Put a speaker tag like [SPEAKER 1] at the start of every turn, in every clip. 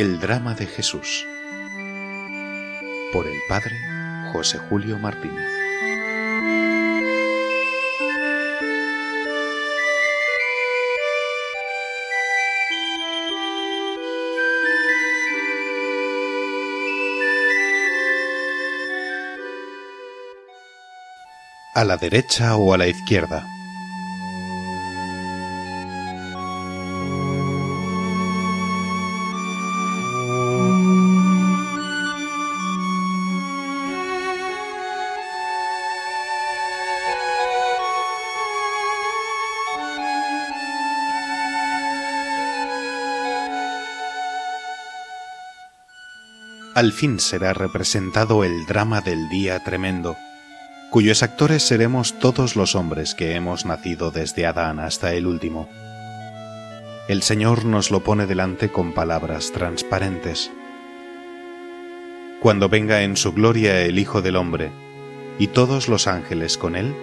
[SPEAKER 1] El drama de Jesús por el padre José Julio Martínez. A la derecha o a la izquierda. Al fin será representado el drama del día tremendo, cuyos actores seremos todos los hombres que hemos nacido desde Adán hasta el último. El Señor nos lo pone delante con palabras transparentes. Cuando venga en su gloria el Hijo del Hombre, y todos los ángeles con él,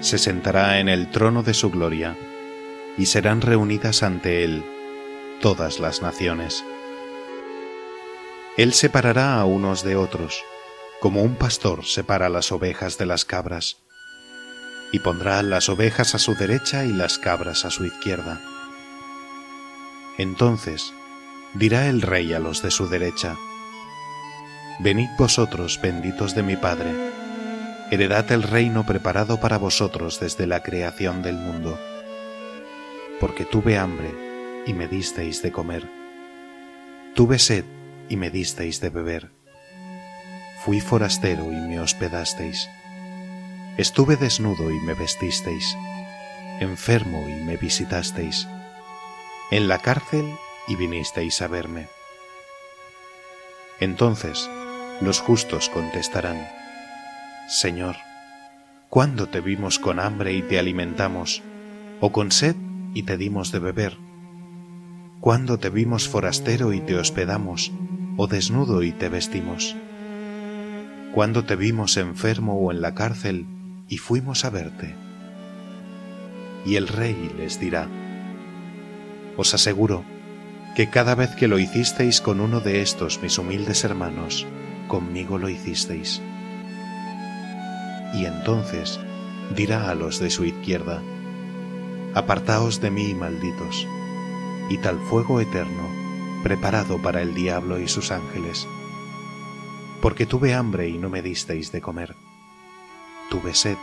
[SPEAKER 1] se sentará en el trono de su gloria, y serán reunidas ante él todas las naciones él separará a unos de otros, como un pastor separa las ovejas de las cabras, y pondrá las ovejas a su derecha y las cabras a su izquierda. Entonces dirá el rey a los de su derecha, Venid vosotros, benditos de mi Padre, heredad el reino preparado para vosotros desde la creación del mundo, porque tuve hambre y me disteis de comer, tuve sed y me disteis de beber. Fui forastero y me hospedasteis. Estuve desnudo y me vestisteis, enfermo y me visitasteis, en la cárcel y vinisteis a verme. Entonces los justos contestarán, Señor, ¿cuándo te vimos con hambre y te alimentamos, o con sed y te dimos de beber? ¿Cuándo te vimos forastero y te hospedamos, o desnudo y te vestimos? ¿Cuándo te vimos enfermo o en la cárcel y fuimos a verte? Y el rey les dirá, Os aseguro que cada vez que lo hicisteis con uno de estos mis humildes hermanos, conmigo lo hicisteis. Y entonces dirá a los de su izquierda, Apartaos de mí, malditos, y tal fuego eterno preparado para el diablo y sus ángeles. Porque tuve hambre y no me disteis de comer. Tuve sed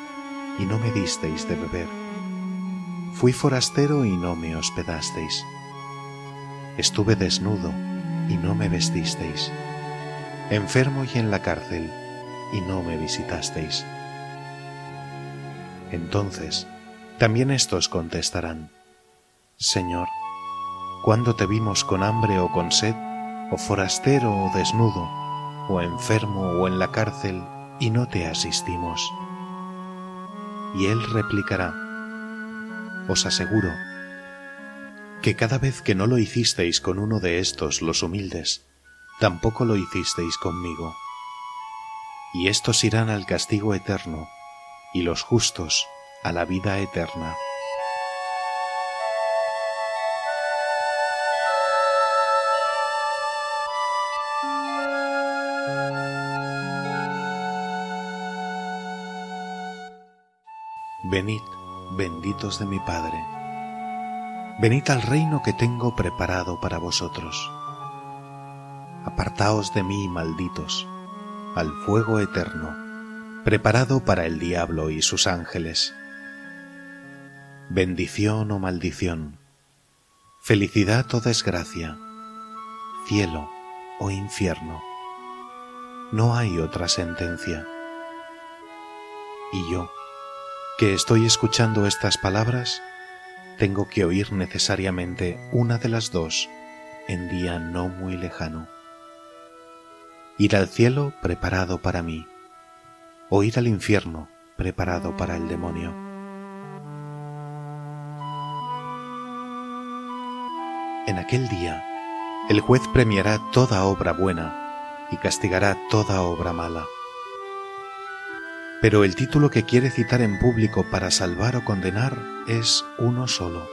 [SPEAKER 1] y no me disteis de beber. Fui forastero y no me hospedasteis. Estuve desnudo y no me vestisteis. Enfermo y en la cárcel y no me visitasteis. Entonces, también estos contestarán, Señor, cuando te vimos con hambre o con sed, o forastero o desnudo, o enfermo o en la cárcel, y no te asistimos? Y él replicará, Os aseguro que cada vez que no lo hicisteis con uno de estos los humildes, tampoco lo hicisteis conmigo. Y estos irán al castigo eterno, y los justos a la vida eterna. Venid, benditos de mi Padre, venid al reino que tengo preparado para vosotros. Apartaos de mí, malditos, al fuego eterno, preparado para el diablo y sus ángeles. Bendición o maldición, felicidad o desgracia, cielo o infierno. No hay otra sentencia. Y yo, que estoy escuchando estas palabras, tengo que oír necesariamente una de las dos en día no muy lejano. Ir al cielo preparado para mí, o ir al infierno preparado para el demonio. En aquel día, el juez premiará toda obra buena y castigará toda obra mala pero el título que quiere citar en público para salvar o condenar es uno solo,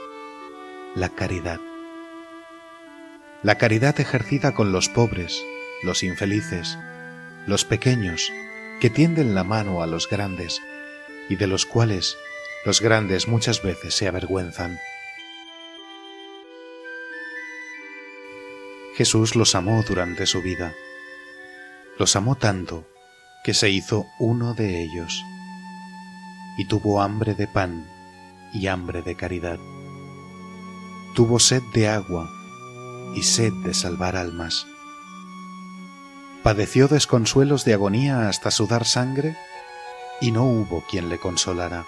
[SPEAKER 1] la caridad. la caridad ejercida con los pobres, los infelices, los pequeños, que tienden la mano a los grandes, y de los cuales los grandes muchas veces se avergüenzan. Jesús los amó durante su vida. Los amó tanto que se hizo uno de ellos y tuvo hambre de pan y hambre de caridad. Tuvo sed de agua y sed de salvar almas. Padeció desconsuelos de agonía hasta sudar sangre y no hubo quien le consolara.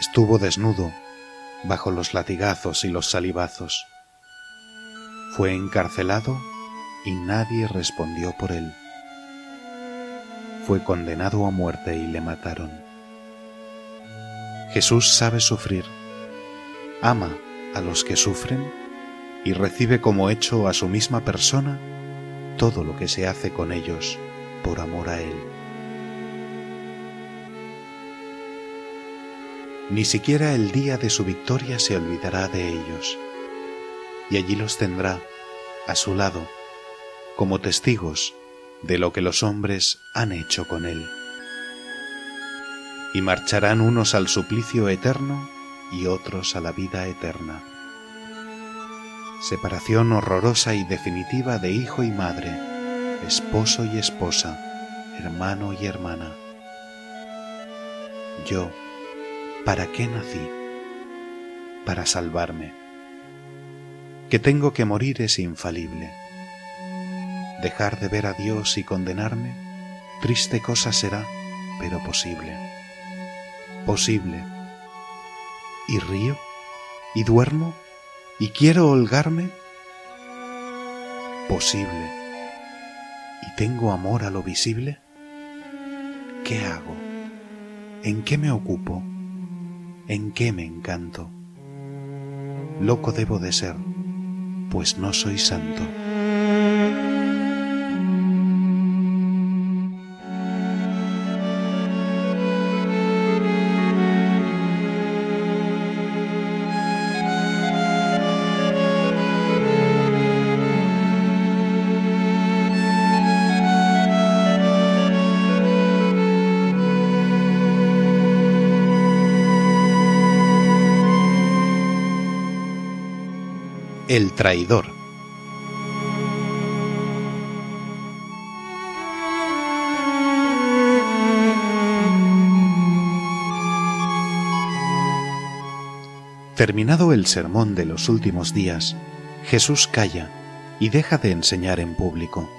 [SPEAKER 1] Estuvo desnudo bajo los latigazos y los salivazos. Fue encarcelado y nadie respondió por él. Fue condenado a muerte y le mataron. Jesús sabe sufrir, ama a los que sufren y recibe como hecho a su misma persona todo lo que se hace con ellos por amor a Él. Ni siquiera el día de su victoria se olvidará de ellos, y allí los tendrá a su lado como testigos de lo que los hombres han hecho con Él. Y marcharán unos al suplicio eterno y otros a la vida eterna separación horrorosa y definitiva de hijo y madre, esposo y esposa, hermano y hermana. Yo, ¿para qué nací? Para salvarme. Que tengo que morir es infalible. Dejar de ver a Dios y condenarme, triste cosa será, pero posible. Posible. ¿Y río? ¿Y duermo? y quiero holgarme? Posible. ¿Y tengo amor a lo visible? ¿Qué hago? ¿En qué me ocupo? ¿En qué me encanto? Loco debo de ser, pues no soy santo. El traidor. Terminado el sermón de los últimos días, Jesús calla y deja de enseñar en público.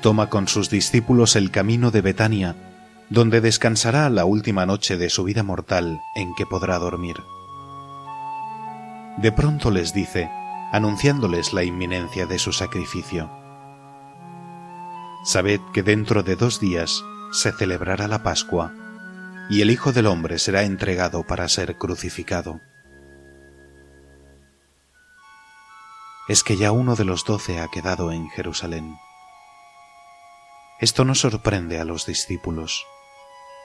[SPEAKER 1] Toma con sus discípulos el camino de Betania, donde descansará la última noche de su vida mortal en que podrá dormir de pronto les dice, anunciándoles la inminencia de su sacrificio. Sabed que dentro de dos días se celebrará la Pascua, y el Hijo del Hombre será entregado para ser crucificado. Es que ya uno de los doce ha quedado en Jerusalén. Esto no sorprende a los discípulos,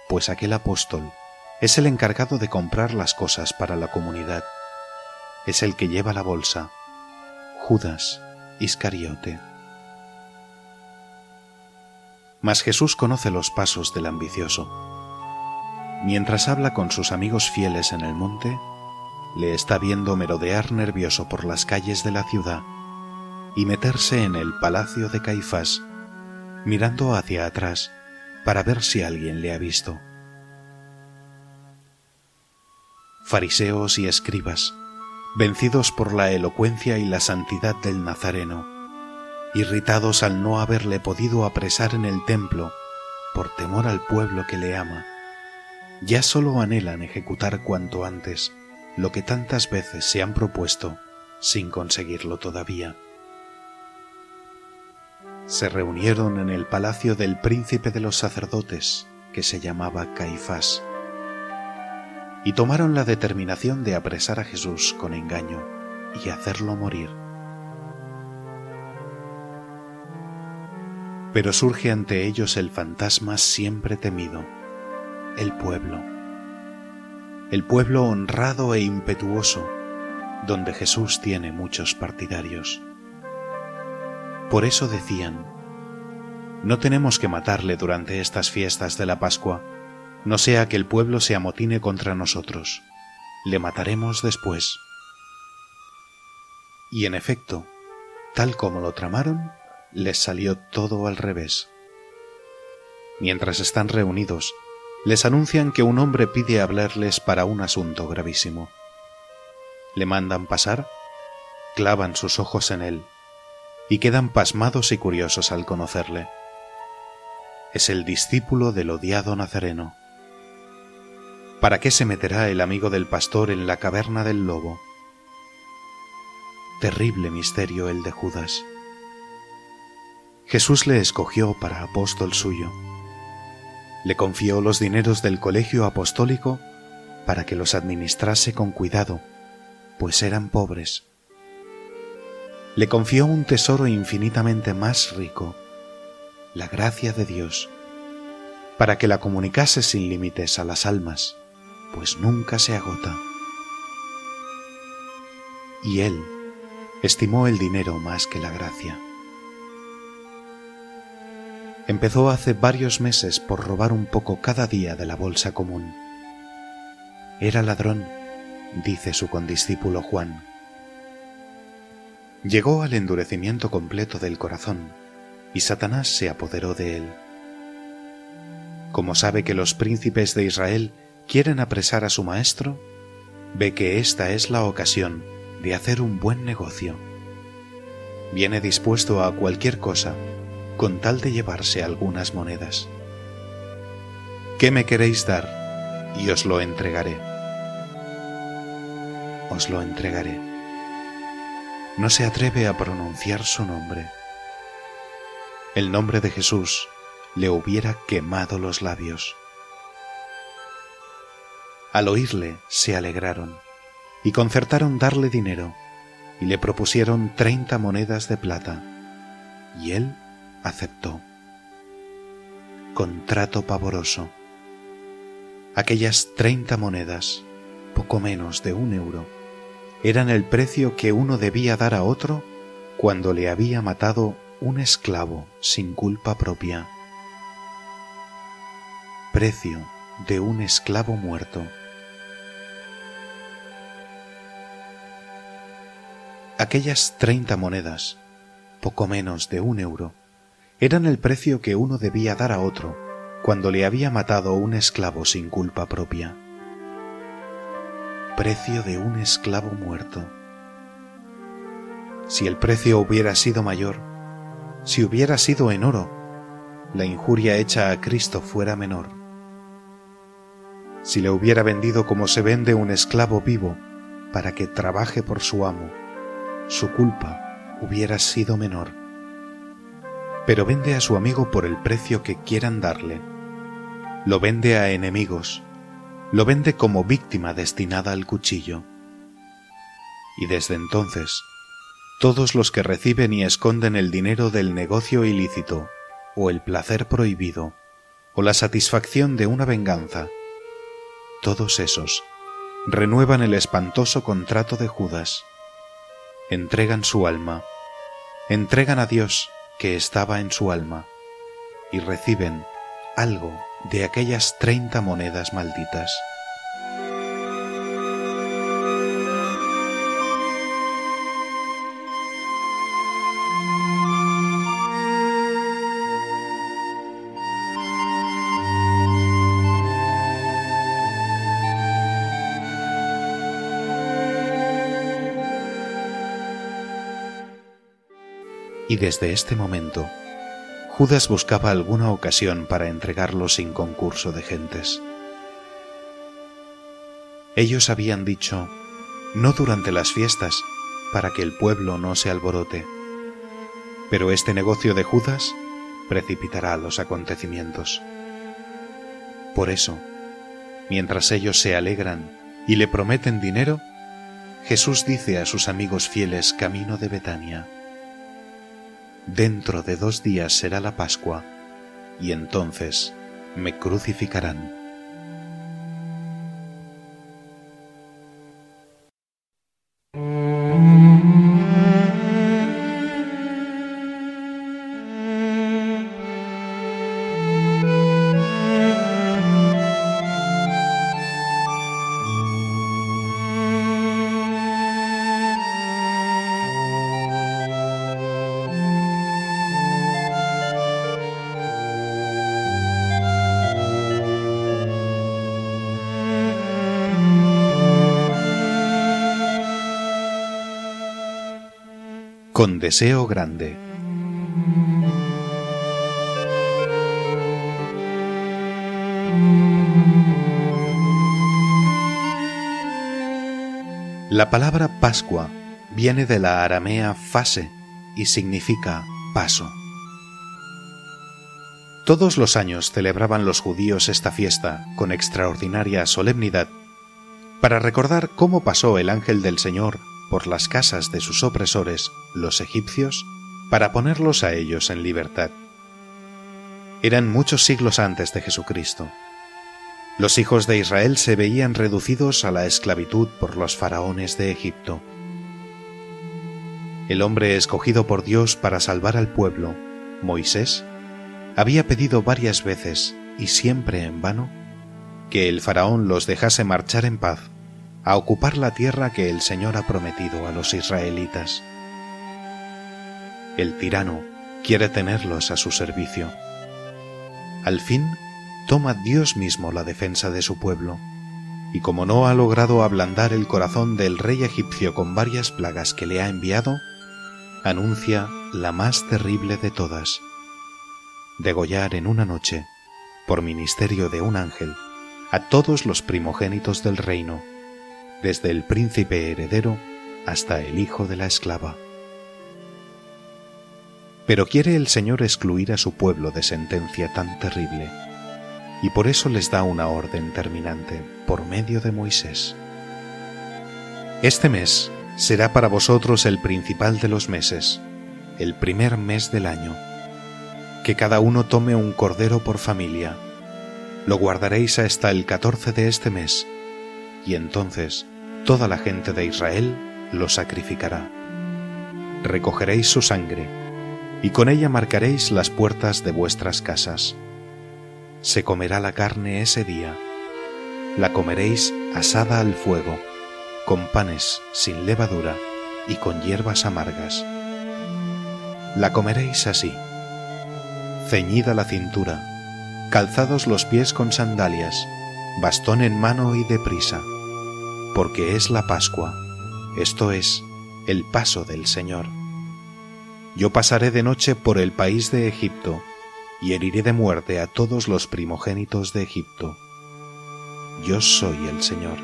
[SPEAKER 1] pues aquel apóstol es el encargado de comprar las cosas para la comunidad es el que lleva la bolsa, Judas Iscariote. Mas Jesús conoce los pasos del ambicioso. Mientras habla con sus amigos fieles en el monte, le está viendo merodear nervioso por las calles de la ciudad y meterse en el palacio de Caifás, mirando hacia atrás para ver si alguien le ha visto. Fariseos y escribas, vencidos por la elocuencia y la santidad del Nazareno, irritados al no haberle podido apresar en el templo por temor al pueblo que le ama, ya solo anhelan ejecutar cuanto antes lo que tantas veces se han propuesto sin conseguirlo todavía. Se reunieron en el palacio del príncipe de los sacerdotes, que se llamaba Caifás y tomaron la determinación de apresar a Jesús con engaño y hacerlo morir. Pero surge ante ellos el fantasma siempre temido, el pueblo. El pueblo honrado e impetuoso, donde Jesús tiene muchos partidarios. Por eso decían, no tenemos que matarle durante estas fiestas de la Pascua, no sea que el pueblo se amotine contra nosotros. Le mataremos después. Y en efecto, tal como lo tramaron, les salió todo al revés. Mientras están reunidos, les anuncian que un hombre pide hablarles para un asunto gravísimo. Le mandan pasar, clavan sus ojos en él y quedan pasmados y curiosos al conocerle. Es el discípulo del odiado Nazareno. ¿Para qué se meterá el amigo del pastor en la caverna del lobo? Terrible misterio el de Judas. Jesús le escogió para apóstol suyo le confió los dineros del colegio apostólico para que los administrase con cuidado, pues eran pobres. Le confió un tesoro infinitamente más rico, la gracia de Dios, para que la comunicase sin límites a las almas, pues nunca se agota. Y él estimó el dinero más que la gracia. Empezó hace varios meses por robar un poco cada día de la bolsa común. Era ladrón, dice su condiscípulo Juan. Llegó al endurecimiento completo del corazón y Satanás se apoderó de él. Como sabe que los príncipes de Israel quieren apresar a su maestro, ve que esta es la ocasión de hacer un buen negocio. Viene dispuesto a cualquier cosa con tal de llevarse algunas monedas. ¿Qué me queréis dar? Y os lo entregaré. Os lo entregaré. No se atreve a pronunciar su nombre. El nombre de Jesús le hubiera quemado los labios. Al oírle se alegraron y concertaron darle dinero y le propusieron treinta monedas de plata, y él aceptó. Contrato pavoroso. Aquellas treinta monedas, poco menos de un euro, eran el precio que uno debía dar a otro cuando le había matado un esclavo sin culpa propia. Precio de un esclavo muerto. Aquellas treinta monedas, poco menos de un euro, eran el precio que uno debía dar a otro cuando le había matado un esclavo sin culpa propia. Precio de un esclavo muerto. Si el precio hubiera sido mayor, si hubiera sido en oro, la injuria hecha a Cristo fuera menor. Si le hubiera vendido como se vende un esclavo vivo para que trabaje por su amo, su culpa hubiera sido menor pero vende a su amigo por el precio que quieran darle. Lo vende a enemigos, lo vende como víctima destinada al cuchillo. Y desde entonces, todos los que reciben y esconden el dinero del negocio ilícito, o el placer prohibido, o la satisfacción de una venganza, todos esos renuevan el espantoso contrato de Judas, entregan su alma, entregan a Dios que estaba en su alma y reciben algo de aquellas treinta monedas malditas. Y desde este momento Judas buscaba alguna ocasión para entregarlo sin concurso de gentes. Ellos habían dicho, no durante las fiestas, para que el pueblo no se alborote. Pero este negocio de Judas precipitará los acontecimientos. Por eso, mientras ellos se alegran y le prometen dinero, Jesús dice a sus amigos fieles camino de Betania, Dentro de dos días será la Pascua, y entonces me crucificarán. Deseo grande. La palabra Pascua viene de la aramea fase y significa paso. Todos los años celebraban los judíos esta fiesta con extraordinaria solemnidad para recordar cómo pasó el ángel del Señor por las casas de sus opresores, los egipcios, para ponerlos a ellos en libertad. Eran muchos siglos antes de Jesucristo. Los hijos de Israel se veían reducidos a la esclavitud por los faraones de Egipto. El hombre escogido por Dios para salvar al pueblo, Moisés, había pedido varias veces, y siempre en vano, que el faraón los dejase marchar en paz a ocupar la tierra que el Señor ha prometido a los israelitas. El tirano quiere tenerlos a su servicio. Al fin toma Dios mismo la defensa de su pueblo, y como no ha logrado ablandar el corazón del rey egipcio con varias plagas que le ha enviado, anuncia la más terrible de todas, degollar en una noche, por ministerio de un ángel, a todos los primogénitos del reino, desde el príncipe heredero hasta el hijo de la esclava. Pero quiere el Señor excluir a su pueblo de sentencia tan terrible y por eso les da una orden terminante por medio de Moisés. Este mes será para vosotros el principal de los meses, el primer mes del año. Que cada uno tome un cordero por familia. Lo guardaréis hasta el catorce de este mes, y entonces toda la gente de Israel lo sacrificará. Recogeréis su sangre, y con ella marcaréis las puertas de vuestras casas se comerá la carne ese día. La comeréis asada al fuego, con panes sin levadura y con hierbas amargas. La comeréis así, ceñida la cintura, calzados los pies con sandalias, bastón en mano y deprisa, porque es la Pascua, esto es, el paso del Señor. Yo pasaré de noche por el país de Egipto, y heriré de muerte a todos los primogénitos de Egipto. Yo soy el Señor.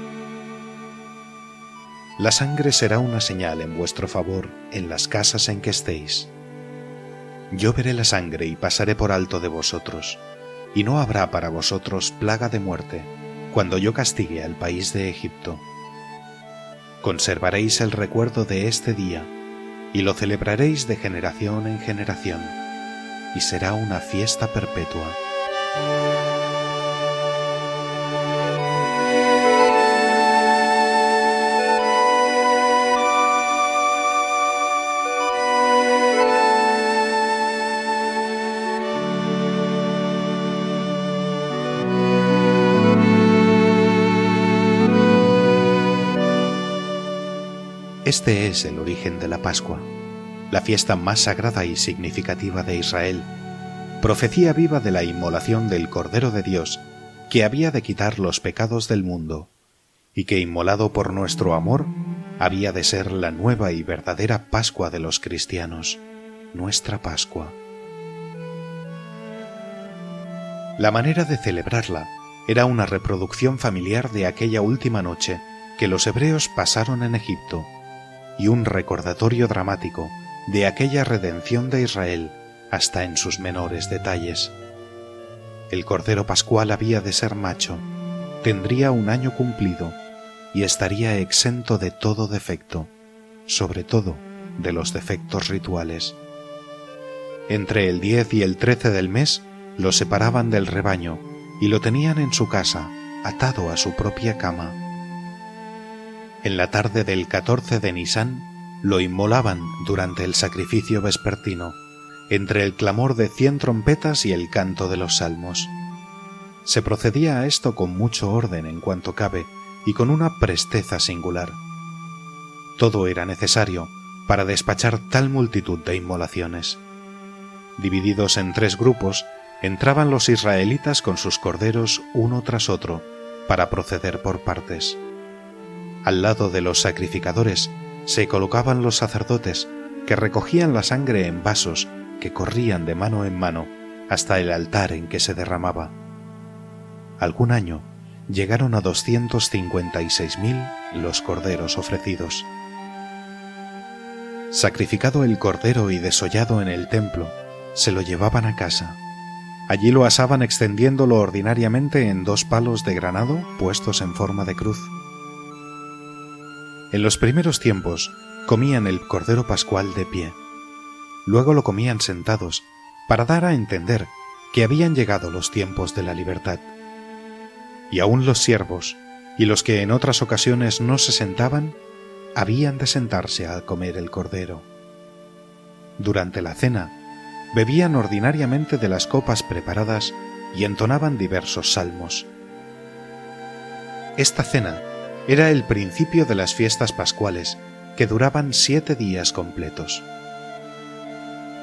[SPEAKER 1] La sangre será una señal en vuestro favor en las casas en que estéis. Yo veré la sangre y pasaré por alto de vosotros, y no habrá para vosotros plaga de muerte cuando yo castigue al país de Egipto. Conservaréis el recuerdo de este día, y lo celebraréis de generación en generación y será una fiesta perpetua. Este es el origen de la Pascua la fiesta más sagrada y significativa de Israel, profecía viva de la inmolación del Cordero de Dios, que había de quitar los pecados del mundo, y que inmolado por nuestro amor, había de ser la nueva y verdadera Pascua de los cristianos, nuestra Pascua. La manera de celebrarla era una reproducción familiar de aquella última noche que los hebreos pasaron en Egipto, y un recordatorio dramático de aquella redención de Israel hasta en sus menores detalles. El Cordero Pascual había de ser macho, tendría un año cumplido y estaría exento de todo defecto, sobre todo de los defectos rituales. Entre el 10 y el 13 del mes lo separaban del rebaño y lo tenían en su casa, atado a su propia cama. En la tarde del 14 de Nisán lo inmolaban durante el sacrificio vespertino, entre el clamor de cien trompetas y el canto de los salmos. Se procedía a esto con mucho orden en cuanto cabe y con una presteza singular. Todo era necesario para despachar tal multitud de inmolaciones. Divididos en tres grupos, entraban los israelitas con sus corderos uno tras otro para proceder por partes. Al lado de los sacrificadores se colocaban los sacerdotes que recogían la sangre en vasos que corrían de mano en mano hasta el altar en que se derramaba. Algún año llegaron a 256.000 los corderos ofrecidos. Sacrificado el cordero y desollado en el templo, se lo llevaban a casa. Allí lo asaban extendiéndolo ordinariamente en dos palos de granado puestos en forma de cruz. En los primeros tiempos comían el cordero pascual de pie. Luego lo comían sentados, para dar a entender que habían llegado los tiempos de la libertad. Y aún los siervos, y los que en otras ocasiones no se sentaban, habían de sentarse al comer el cordero. Durante la cena, bebían ordinariamente de las copas preparadas y entonaban diversos salmos. Esta cena era el principio de las fiestas pascuales, que duraban siete días completos.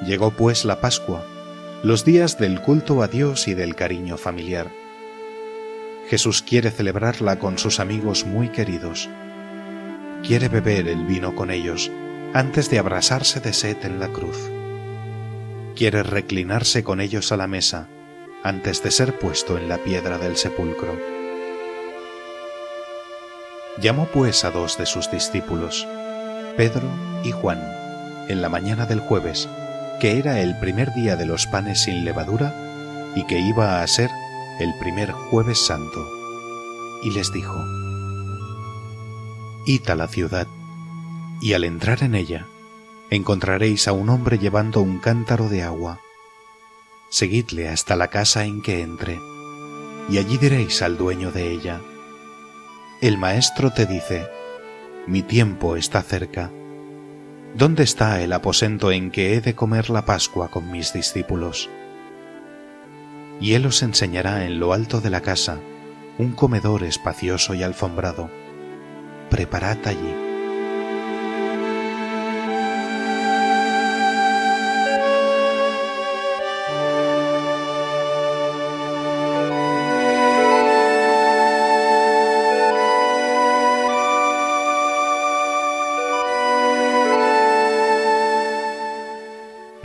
[SPEAKER 1] Llegó pues la Pascua, los días del culto a Dios y del cariño familiar. Jesús quiere celebrarla con sus amigos muy queridos. Quiere beber el vino con ellos antes de abrasarse de sed en la cruz. Quiere reclinarse con ellos a la mesa antes de ser puesto en la piedra del sepulcro. Llamó pues a dos de sus discípulos, Pedro y Juan, en la mañana del jueves, que era el primer día de los panes sin levadura y que iba a ser el primer jueves santo, y les dijo, Id a la ciudad, y al entrar en ella, encontraréis a un hombre llevando un cántaro de agua. Seguidle hasta la casa en que entre, y allí diréis al dueño de ella, El maestro te dice, Mi tiempo está cerca. ¿Dónde está el aposento en que he de comer la Pascua con mis discípulos? y él os enseñará en lo alto de la casa un comedor espacioso y alfombrado. Preparad allí.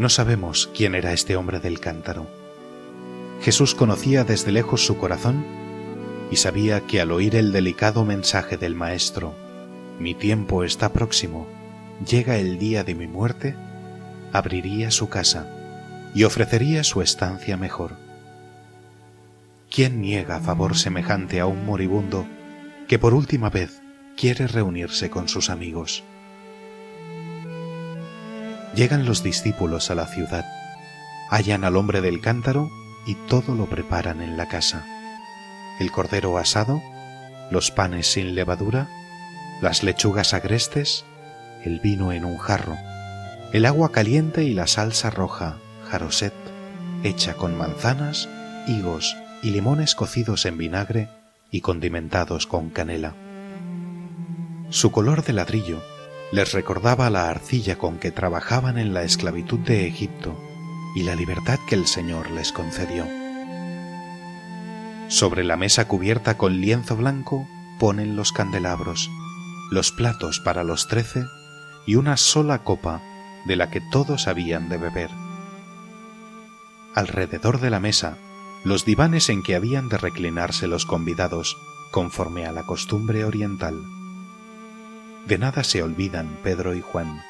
[SPEAKER 1] No sabemos quién era este hombre del cántaro Jesús conocía desde lejos su corazón y sabía que al oír el delicado mensaje del Maestro, mi tiempo está próximo, llega el día de mi muerte, abriría su casa y ofrecería su estancia mejor. ¿Quién niega favor semejante a un moribundo que por última vez quiere reunirse con sus amigos? Llegan los discípulos a la ciudad, hallan al hombre del cántaro y todo lo preparan en la casa. El cordero asado, los panes sin levadura, las lechugas agrestes, el vino en un jarro, el agua caliente y la salsa roja, jaroset, hecha con manzanas, higos y limones cocidos en vinagre y condimentados con canela. Su color de ladrillo les recordaba la arcilla con que trabajaban en la esclavitud de Egipto y la libertad que el Señor les concedió. Sobre la mesa cubierta con lienzo blanco ponen los candelabros, los platos para los trece y una sola copa de la que todos habían de beber. Alrededor de la mesa, los divanes en que habían de reclinarse los convidados, conforme a la costumbre oriental. De nada se olvidan Pedro y Juan.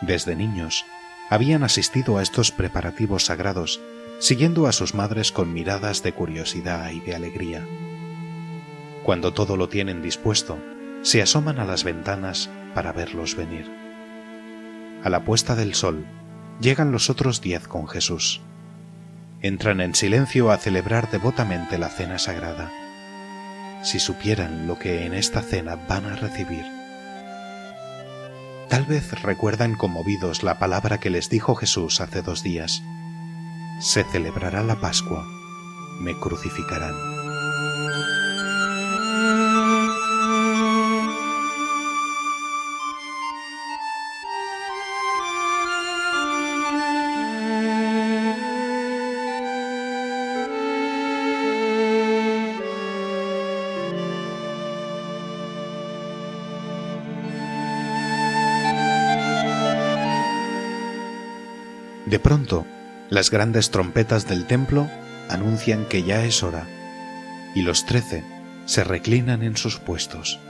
[SPEAKER 1] Desde niños habían asistido a estos preparativos sagrados, siguiendo a sus madres con miradas de curiosidad y de alegría. Cuando todo lo tienen dispuesto, se asoman a las ventanas para verlos venir. A la puesta del sol, llegan los otros diez con Jesús. Entran en silencio a celebrar devotamente la cena sagrada. Si supieran lo que en esta cena van a recibir, Tal vez recuerdan conmovidos la palabra que les dijo Jesús hace dos días. Se celebrará la Pascua, me crucificarán. De pronto, las grandes trompetas del templo anuncian que ya es hora, y los trece se reclinan en sus puestos.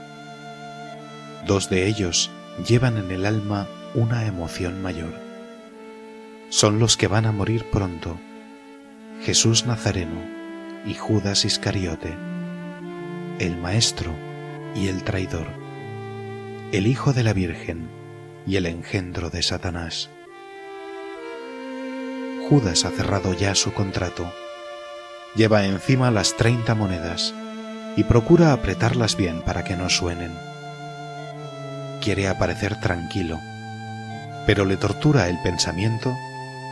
[SPEAKER 1] Dos de ellos llevan en el alma una emoción mayor. Son los que van a morir pronto, Jesús Nazareno y Judas Iscariote, el Maestro y el traidor, el Hijo de la Virgen y el engendro de Satanás. Judas ha cerrado ya su contrato. Lleva encima las treinta monedas y procura apretarlas bien para que no suenen. Quiere aparecer tranquilo, pero le tortura el pensamiento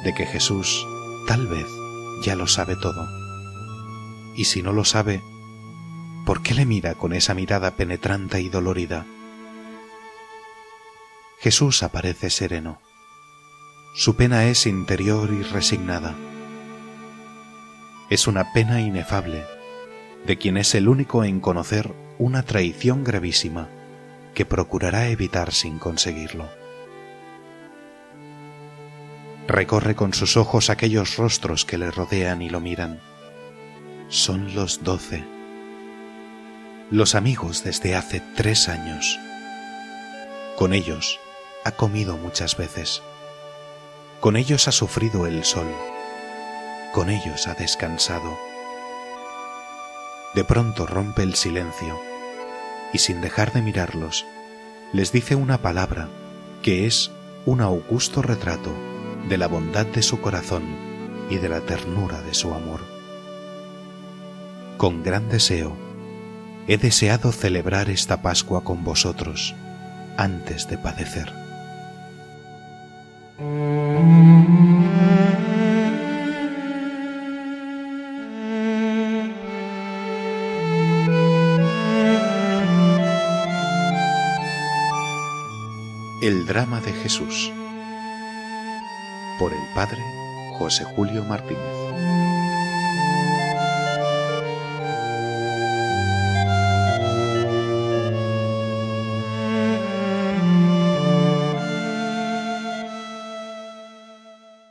[SPEAKER 1] de que Jesús tal vez ya lo sabe todo. Y si no lo sabe, ¿por qué le mira con esa mirada penetrante y dolorida? Jesús aparece sereno. Su pena es interior y resignada. Es una pena inefable de quien es el único en conocer una traición gravísima que procurará evitar sin conseguirlo. Recorre con sus ojos aquellos rostros que le rodean y lo miran. Son los doce. Los amigos desde hace tres años. Con ellos ha comido muchas veces. Con ellos ha sufrido el sol. Con ellos ha descansado. De pronto rompe el silencio y sin dejar de mirarlos, les dice una palabra que es un augusto retrato de la bondad de su corazón y de la ternura de su amor. Con gran deseo, he deseado celebrar esta Pascua con vosotros antes de padecer. El drama de Jesús por el padre José Julio Martínez.